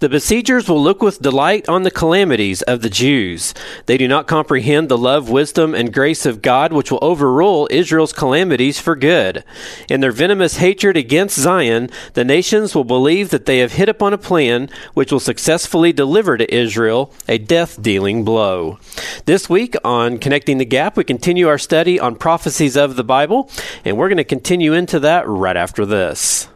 The besiegers will look with delight on the calamities of the Jews. They do not comprehend the love, wisdom, and grace of God which will overrule Israel's calamities for good. In their venomous hatred against Zion, the nations will believe that they have hit upon a plan which will successfully deliver to Israel a death dealing blow. This week on Connecting the Gap, we continue our study on prophecies of the Bible, and we're going to continue into that right after this.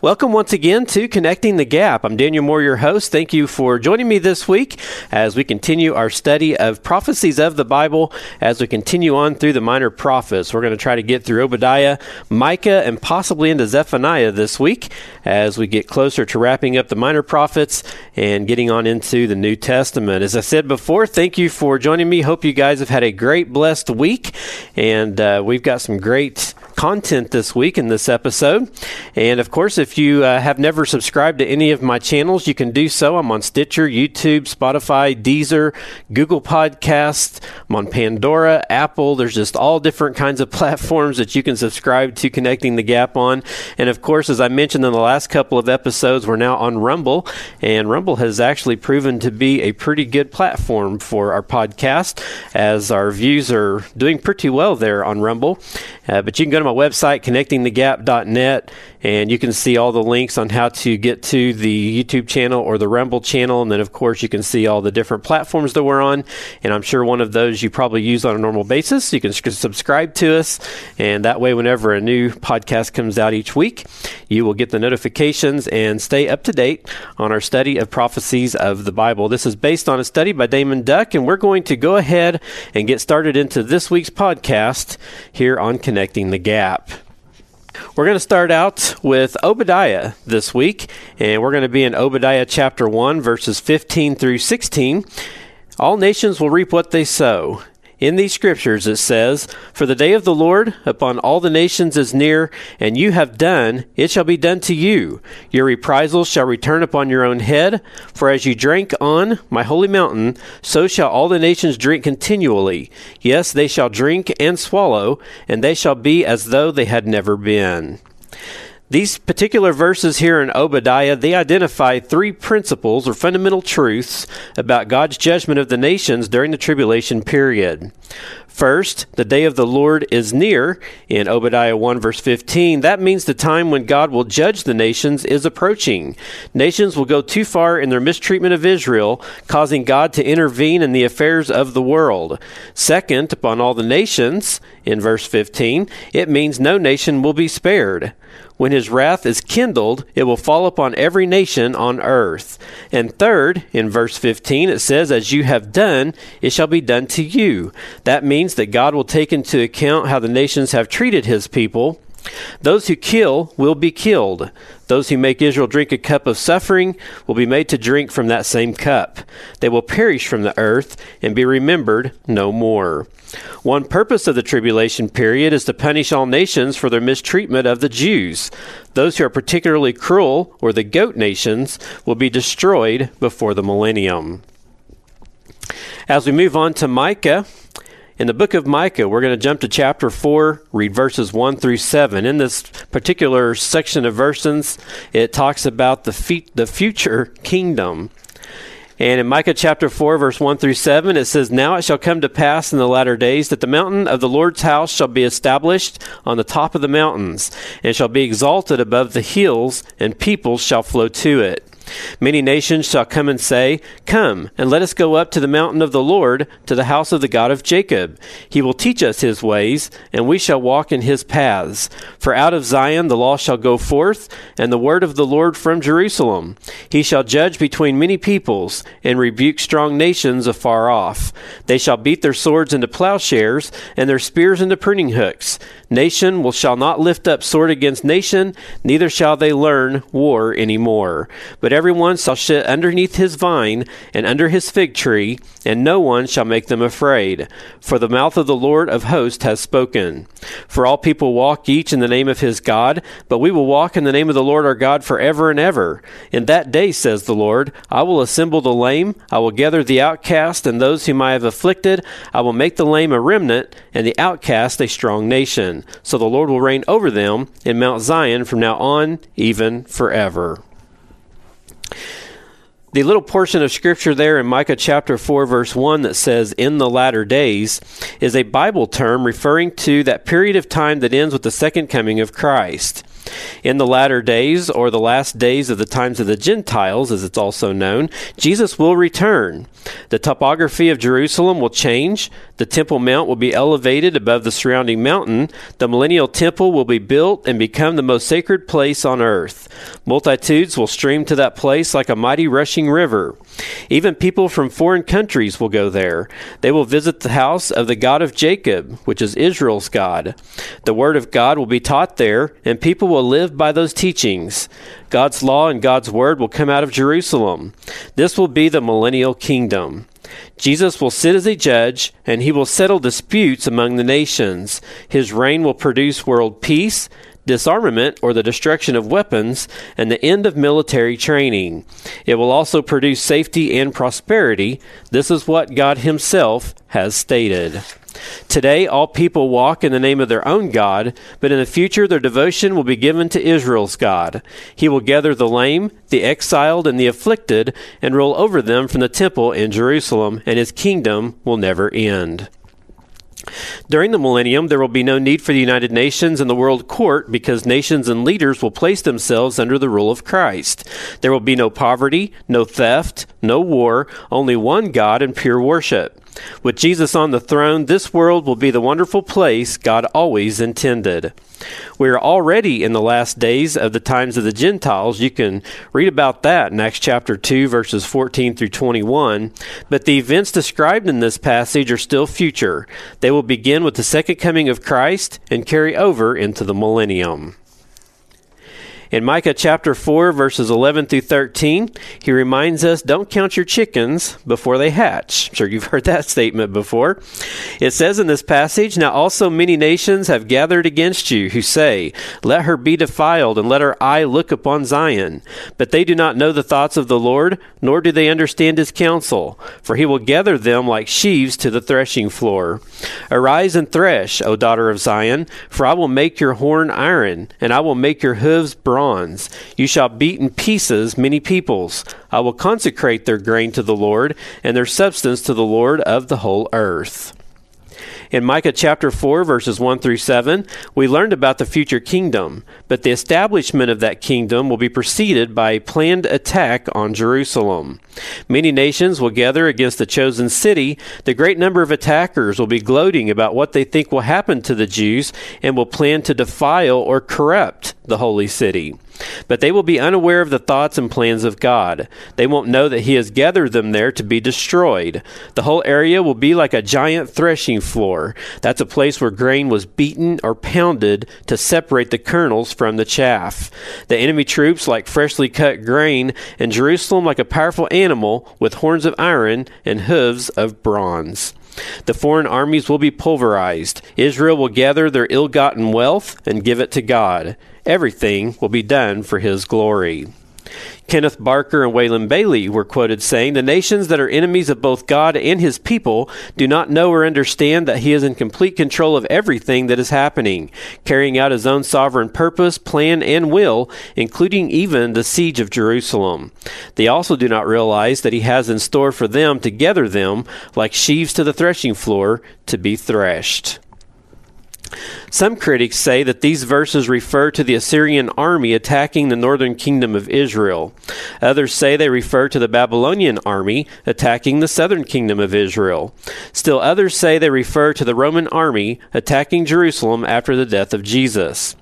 Welcome once again to Connecting the Gap. I'm Daniel Moore, your host. Thank you for joining me this week as we continue our study of prophecies of the Bible as we continue on through the minor prophets. We're going to try to get through Obadiah, Micah, and possibly into Zephaniah this week as we get closer to wrapping up the minor prophets and getting on into the New Testament. As I said before, thank you for joining me. Hope you guys have had a great, blessed week, and uh, we've got some great content this week in this episode. And of course, if you uh, have never subscribed to any of my channels, you can do so. I'm on Stitcher, YouTube, Spotify, Deezer, Google Podcast. I'm on Pandora, Apple. There's just all different kinds of platforms that you can subscribe to Connecting the Gap on. And of course, as I mentioned in the last couple of episodes, we're now on Rumble. And Rumble has actually proven to be a pretty good platform for our podcast as our views are doing pretty well there on Rumble. Uh, but you can go to my website, connectingthegap.net, and you can see all the links on how to get to the YouTube channel or the Rumble channel. And then, of course, you can see all the different platforms that we're on. And I'm sure one of those you probably use on a normal basis. You can subscribe to us, and that way, whenever a new podcast comes out each week, you will get the notifications and stay up to date on our study of prophecies of the Bible. This is based on a study by Daymond Duck, and we're going to go ahead and get started into this week's podcast here on Connecting the Gap. We're going to start out with Obadiah this week, and we're going to be in Obadiah chapter 1, verses 15 through 16. All nations will reap what they sow. In these scriptures it says, For the day of the Lord upon all the nations is near, and you have done, it shall be done to you. Your reprisals shall return upon your own head. For as you drank on my holy mountain, so shall all the nations drink continually. Yes, they shall drink and swallow, and they shall be as though they had never been. These particular verses here in Obadiah, they identify three principles or fundamental truths about God's judgment of the nations during the tribulation period. First, the day of the Lord is near in Obadiah 1 verse 15. That means the time when God will judge the nations is approaching. Nations will go too far in their mistreatment of Israel, causing God to intervene in the affairs of the world. Second, upon all the nations in verse 15, it means no nation will be spared. When his wrath is kindled, it will fall upon every nation on earth. And third, in verse 15, it says, As you have done, it shall be done to you. That means that God will take into account how the nations have treated his people. Those who kill will be killed. Those who make Israel drink a cup of suffering will be made to drink from that same cup. They will perish from the earth and be remembered no more. One purpose of the tribulation period is to punish all nations for their mistreatment of the Jews. Those who are particularly cruel, or the goat nations, will be destroyed before the millennium. As we move on to Micah, in the book of Micah, we're going to jump to chapter 4, read verses 1 through 7. In this particular section of verses, it talks about the, fe- the future kingdom. And in Micah chapter 4, verse 1 through 7, it says, Now it shall come to pass in the latter days that the mountain of the Lord's house shall be established on the top of the mountains, and shall be exalted above the hills, and peoples shall flow to it. Many nations shall come and say, Come, and let us go up to the mountain of the Lord, to the house of the God of Jacob. He will teach us his ways, and we shall walk in his paths. For out of Zion the law shall go forth, and the word of the Lord from Jerusalem. He shall judge between many peoples, and rebuke strong nations afar off. They shall beat their swords into plowshares, and their spears into pruning hooks. Nation will shall not lift up sword against nation, neither shall they learn war any more. But every one shall sit underneath his vine and under his fig tree, and no one shall make them afraid. For the mouth of the Lord of hosts has spoken. For all people walk each in the name of his God, but we will walk in the name of the Lord our God forever and ever. In that day, says the Lord, I will assemble the lame, I will gather the outcast and those whom I have afflicted, I will make the lame a remnant, and the outcast a strong nation. So the Lord will reign over them in Mount Zion from now on, even forever. The little portion of scripture there in Micah chapter 4, verse 1 that says, in the latter days, is a Bible term referring to that period of time that ends with the second coming of Christ. In the latter days, or the last days of the times of the Gentiles, as it's also known, Jesus will return. The topography of Jerusalem will change. The Temple Mount will be elevated above the surrounding mountain. The millennial temple will be built and become the most sacred place on earth. Multitudes will stream to that place like a mighty rushing river. Even people from foreign countries will go there. They will visit the house of the God of Jacob, which is Israel's God. The word of God will be taught there, and people will live by those teachings. God's law and God's word will come out of Jerusalem. This will be the millennial kingdom. Jesus will sit as a judge, and he will settle disputes among the nations. His reign will produce world peace, disarmament or the destruction of weapons, and the end of military training. It will also produce safety and prosperity. This is what God Himself has stated. Today, all people walk in the name of their own God, but in the future, their devotion will be given to Israel's God. He will gather the lame, the exiled, and the afflicted, and rule over them from the temple in Jerusalem, and his kingdom will never end. During the millennium, there will be no need for the United Nations and the World Court because nations and leaders will place themselves under the rule of Christ. There will be no poverty, no theft, no war, only one God and pure worship. With Jesus on the throne, this world will be the wonderful place God always intended. We are already in the last days of the times of the Gentiles. You can read about that in Acts chapter 2, verses 14 through 21. But the events described in this passage are still future. They will begin with the second coming of Christ and carry over into the millennium. In Micah chapter 4, verses 11 through 13, he reminds us don't count your chickens before they hatch. I'm sure you've heard that statement before. It says in this passage, Now also many nations have gathered against you, who say, Let her be defiled, and let her eye look upon Zion. But they do not know the thoughts of the Lord, nor do they understand his counsel. For he will gather them like sheaves to the threshing floor. Arise and thresh, O daughter of Zion, for I will make your horn iron, and I will make your hooves bronze bronze. You shall beat in pieces many peoples. I will consecrate their grain to the Lord, and their substance to the Lord of the whole earth. In Micah chapter 4, verses 1 through 7, we learned about the future kingdom, but the establishment of that kingdom will be preceded by a planned attack on Jerusalem. Many nations will gather against the chosen city. The great number of attackers will be gloating about what they think will happen to the Jews and will plan to defile or corrupt the holy city. But they will be unaware of the thoughts and plans of God. They won't know that He has gathered them there to be destroyed. The whole area will be like a giant threshing floor. That's a place where grain was beaten or pounded to separate the kernels from the chaff. The enemy troops like freshly cut grain, and Jerusalem like a powerful animal with horns of iron and hooves of bronze. The foreign armies will be pulverized. Israel will gather their ill gotten wealth and give it to God. Everything will be done for His glory. Kenneth Barker and Waylon Bailey were quoted saying, The nations that are enemies of both God and his people do not know or understand that he is in complete control of everything that is happening, carrying out his own sovereign purpose, plan, and will, including even the siege of Jerusalem. They also do not realize that he has in store for them to gather them like sheaves to the threshing floor to be threshed. Some critics say that these verses refer to the Assyrian army attacking the northern kingdom of Israel. Others say they refer to the Babylonian army attacking the southern kingdom of Israel. Still others say they refer to the Roman army attacking Jerusalem after the death of Jesus.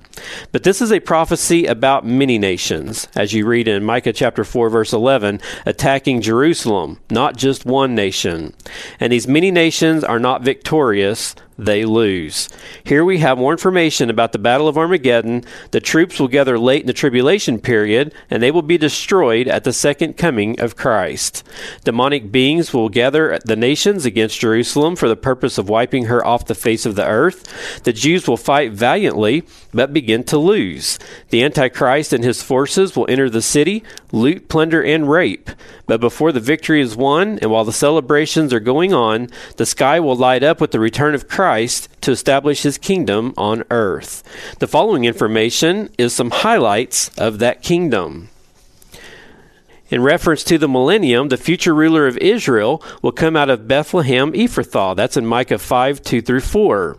But this is a prophecy about many nations, as you read in Micah chapter 4 verse 11, attacking Jerusalem, not just one nation. And these many nations are not victorious, they lose. Here we have more information about the Battle of Armageddon. The troops will gather late in the tribulation period, and they will be destroyed at the second coming of Christ. Demonic beings will gather the nations against Jerusalem for the purpose of wiping her off the face of the earth. The Jews will fight valiantly, but begin to lose. The Antichrist and his forces will enter the city, loot, plunder, and rape. But before the victory is won, and while the celebrations are going on, the sky will light up with the return of Christ to establish his kingdom on earth. The following information is some highlights of that kingdom. In reference to the millennium, the future ruler of Israel will come out of Bethlehem Ephrathah. That's in Micah 5 2 through 4.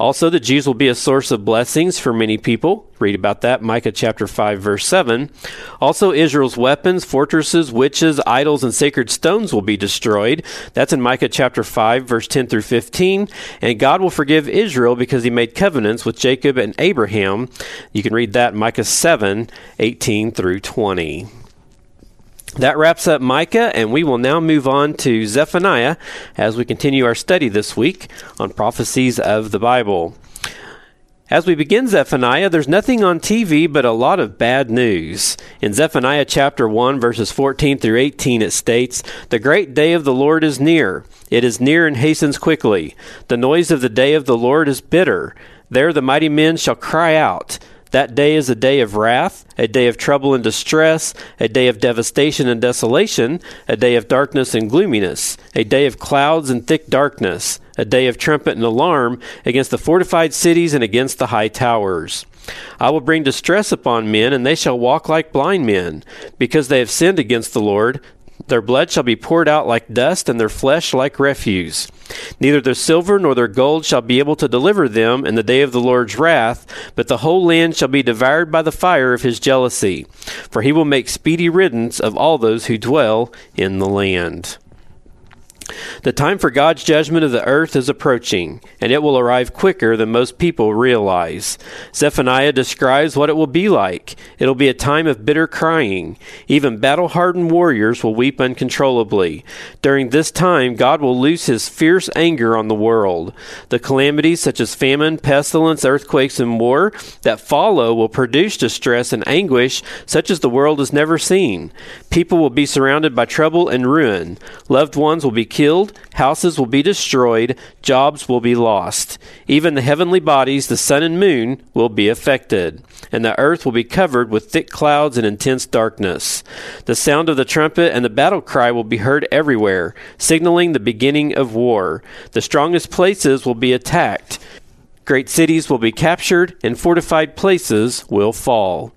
Also, the Jews will be a source of blessings for many people. Read about that, Micah chapter 5, verse 7. Also, Israel's weapons, fortresses, witches, idols, and sacred stones will be destroyed. That's in Micah chapter 5, verse 10 through 15. And God will forgive Israel because he made covenants with Jacob and Abraham. You can read that, Micah 7, 18 through 20. That wraps up Micah, and we will now move on to Zephaniah as we continue our study this week on prophecies of the Bible. As we begin Zephaniah, there's nothing on TV but a lot of bad news. In Zephaniah chapter 1, verses 14 through 18, it states, The great day of the Lord is near. It is near and hastens quickly. The noise of the day of the Lord is bitter. There the mighty men shall cry out. That day is a day of wrath, a day of trouble and distress, a day of devastation and desolation, a day of darkness and gloominess, a day of clouds and thick darkness, a day of trumpet and alarm against the fortified cities and against the high towers. I will bring distress upon men, and they shall walk like blind men, because they have sinned against the Lord. Their blood shall be poured out like dust, and their flesh like refuse. Neither their silver nor their gold shall be able to deliver them in the day of the Lord's wrath, but the whole land shall be devoured by the fire of his jealousy. For he will make speedy riddance of all those who dwell in the land. The time for God's judgment of the earth is approaching, and it will arrive quicker than most people realize. Zephaniah describes what it will be like. It'll be a time of bitter crying. Even battle hardened warriors will weep uncontrollably. During this time, God will loose his fierce anger on the world. The calamities such as famine, pestilence, earthquakes, and war that follow will produce distress and anguish such as the world has never seen. People will be surrounded by trouble and ruin. Loved ones will be killed killed, houses will be destroyed, jobs will be lost. Even the heavenly bodies, the sun and moon, will be affected, and the earth will be covered with thick clouds and intense darkness. The sound of the trumpet and the battle cry will be heard everywhere, signaling the beginning of war. The strongest places will be attacked. Great cities will be captured, and fortified places will fall.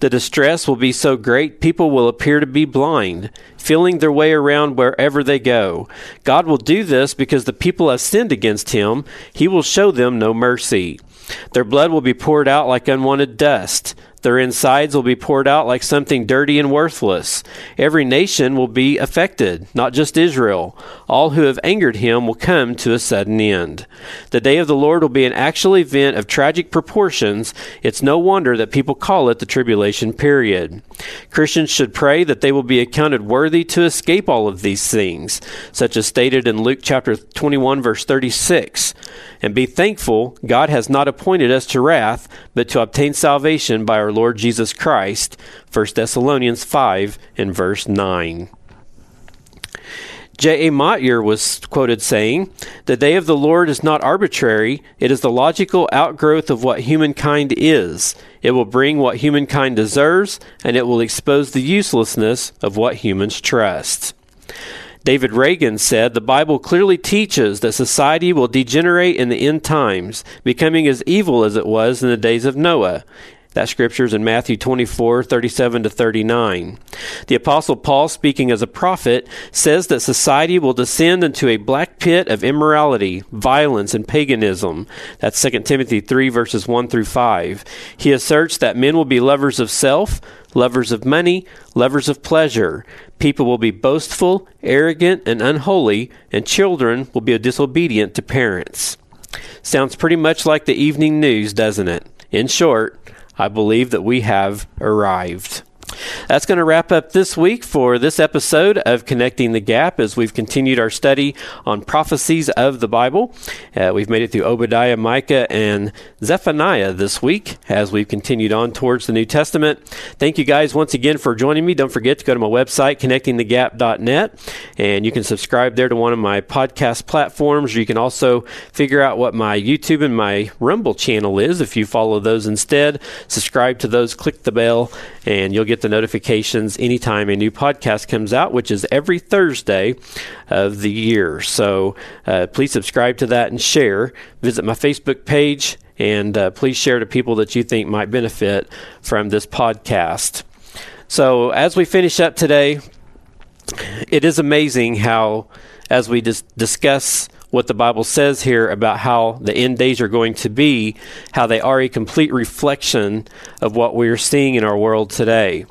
The distress will be so great people will appear to be blind, feeling their way around wherever they go. God will do this because the people have sinned against him. He will show them no mercy. Their blood will be poured out like unwanted dust. Their insides will be poured out like something dirty and worthless. Every nation will be affected, not just Israel. All who have angered him will come to a sudden end. The day of the Lord will be an actual event of tragic proportions. It's no wonder that people call it the tribulation period. Christians should pray that they will be accounted worthy to escape all of these things, such as stated in Luke chapter 21 verse 36. And be thankful God has not appointed us to wrath, but to obtain salvation by our Lord Jesus Christ. 1 Thessalonians 5 and verse 9. J. A. Motyer was quoted saying, The day of the Lord is not arbitrary, it is the logical outgrowth of what humankind is. It will bring what humankind deserves, and it will expose the uselessness of what humans trust. David Reagan said the Bible clearly teaches that society will degenerate in the end times, becoming as evil as it was in the days of Noah. That scripture is in Matthew 24, 37 to 39. The Apostle Paul, speaking as a prophet, says that society will descend into a black pit of immorality, violence, and paganism. That's 2 Timothy 3, verses 1 through 5. He asserts that men will be lovers of self, lovers of money, lovers of pleasure. People will be boastful, arrogant, and unholy, and children will be disobedient to parents. Sounds pretty much like the evening news, doesn't it? In short, I believe that we have arrived. That's going to wrap up this week for this episode of Connecting the Gap as we've continued our study on prophecies of the Bible. Uh, we've made it through Obadiah, Micah, and Zephaniah this week as we've continued on towards the New Testament. Thank you guys once again for joining me. Don't forget to go to my website, connectingthegap.net, and you can subscribe there to one of my podcast platforms. You can also figure out what my YouTube and my Rumble channel is if you follow those instead. Subscribe to those, click the bell, and you'll get the notifications anytime a new podcast comes out, which is every Thursday of the year. So uh, please subscribe to that and share. Visit my Facebook page and uh, please share to people that you think might benefit from this podcast. So as we finish up today, it is amazing how, as we dis- discuss what the Bible says here about how the end days are going to be, how they are a complete reflection of what we're seeing in our world today.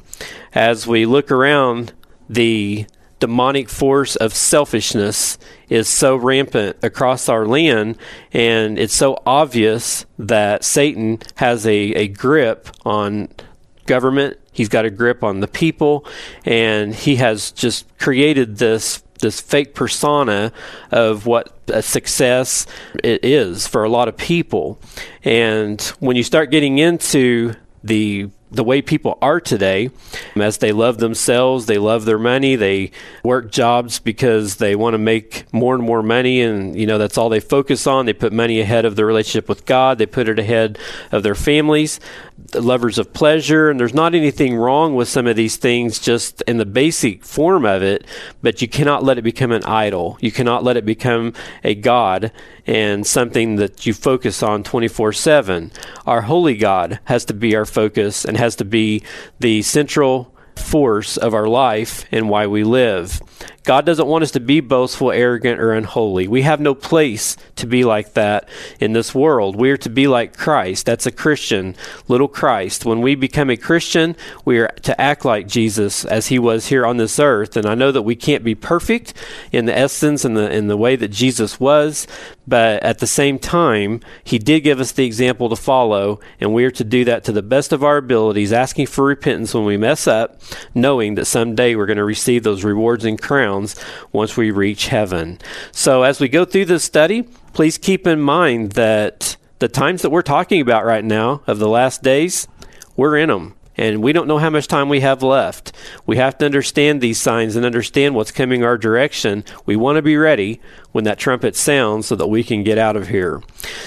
As we look around, the demonic force of selfishness is so rampant across our land, and it's so obvious that Satan has a, a grip on government. He's got a grip on the people, and he has just created this this fake persona of what a success it is for a lot of people. And when you start getting into the the way people are today, as they love themselves, they love their money, they work jobs because they want to make more and more money, and you know that's all they focus on. They put money ahead of their relationship with God, they put it ahead of their families the lovers of pleasure, and there's not anything wrong with some of these things just in the basic form of it, but you cannot let it become an idol. You cannot let it become a God and something that you focus on 24 7. Our holy God has to be our focus and has to be the central force of our life and why we live. God doesn't want us to be boastful, arrogant, or unholy. We have no place to be like that in this world. We are to be like Christ. That's a Christian, little Christ. When we become a Christian, we are to act like Jesus as he was here on this earth. And I know that we can't be perfect in the essence and the in the way that Jesus was, but at the same time, he did give us the example to follow, and we are to do that to the best of our abilities, asking for repentance when we mess up, knowing that someday we're going to receive those rewards and once we reach heaven. So, as we go through this study, please keep in mind that the times that we're talking about right now of the last days, we're in them and we don't know how much time we have left. We have to understand these signs and understand what's coming our direction. We want to be ready when that trumpet sounds so that we can get out of here.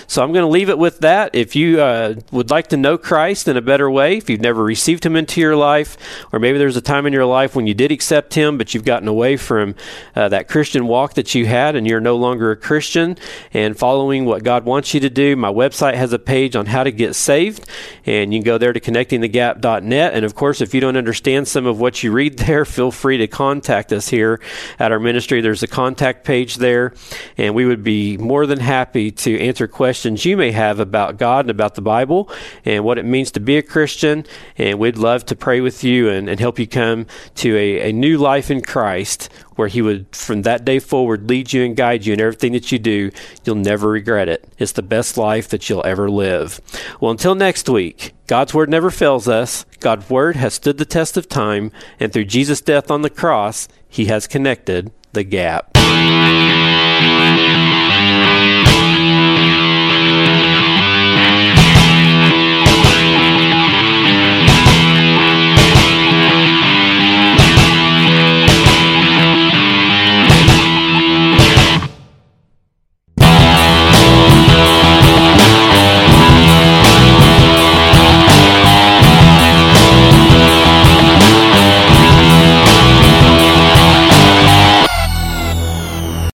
So I'm going to leave it with that. If you uh, would like to know Christ in a better way, if you've never received Him into your life, or maybe there's a time in your life when you did accept Him, but you've gotten away from uh, that Christian walk that you had and you're no longer a Christian and following what God wants you to do, my website has a page on how to get saved, and you can go there to connectingthegap.net. And of course, if you don't understand some of what you read there, feel free to contact us here at our ministry. There's a contact page there and we would be more than happy to answer questions you may have about God and about the Bible and what it means to be a Christian. And we'd love to pray with you and, and help you come to a, a new life in Christ where He would, from that day forward, lead you and guide you in everything that you do. You'll never regret it. It's the best life that you'll ever live. Well, until next week, God's Word never fails us. God's Word has stood the test of time, and through Jesus' death on the cross, He has connected the gap. Thank you.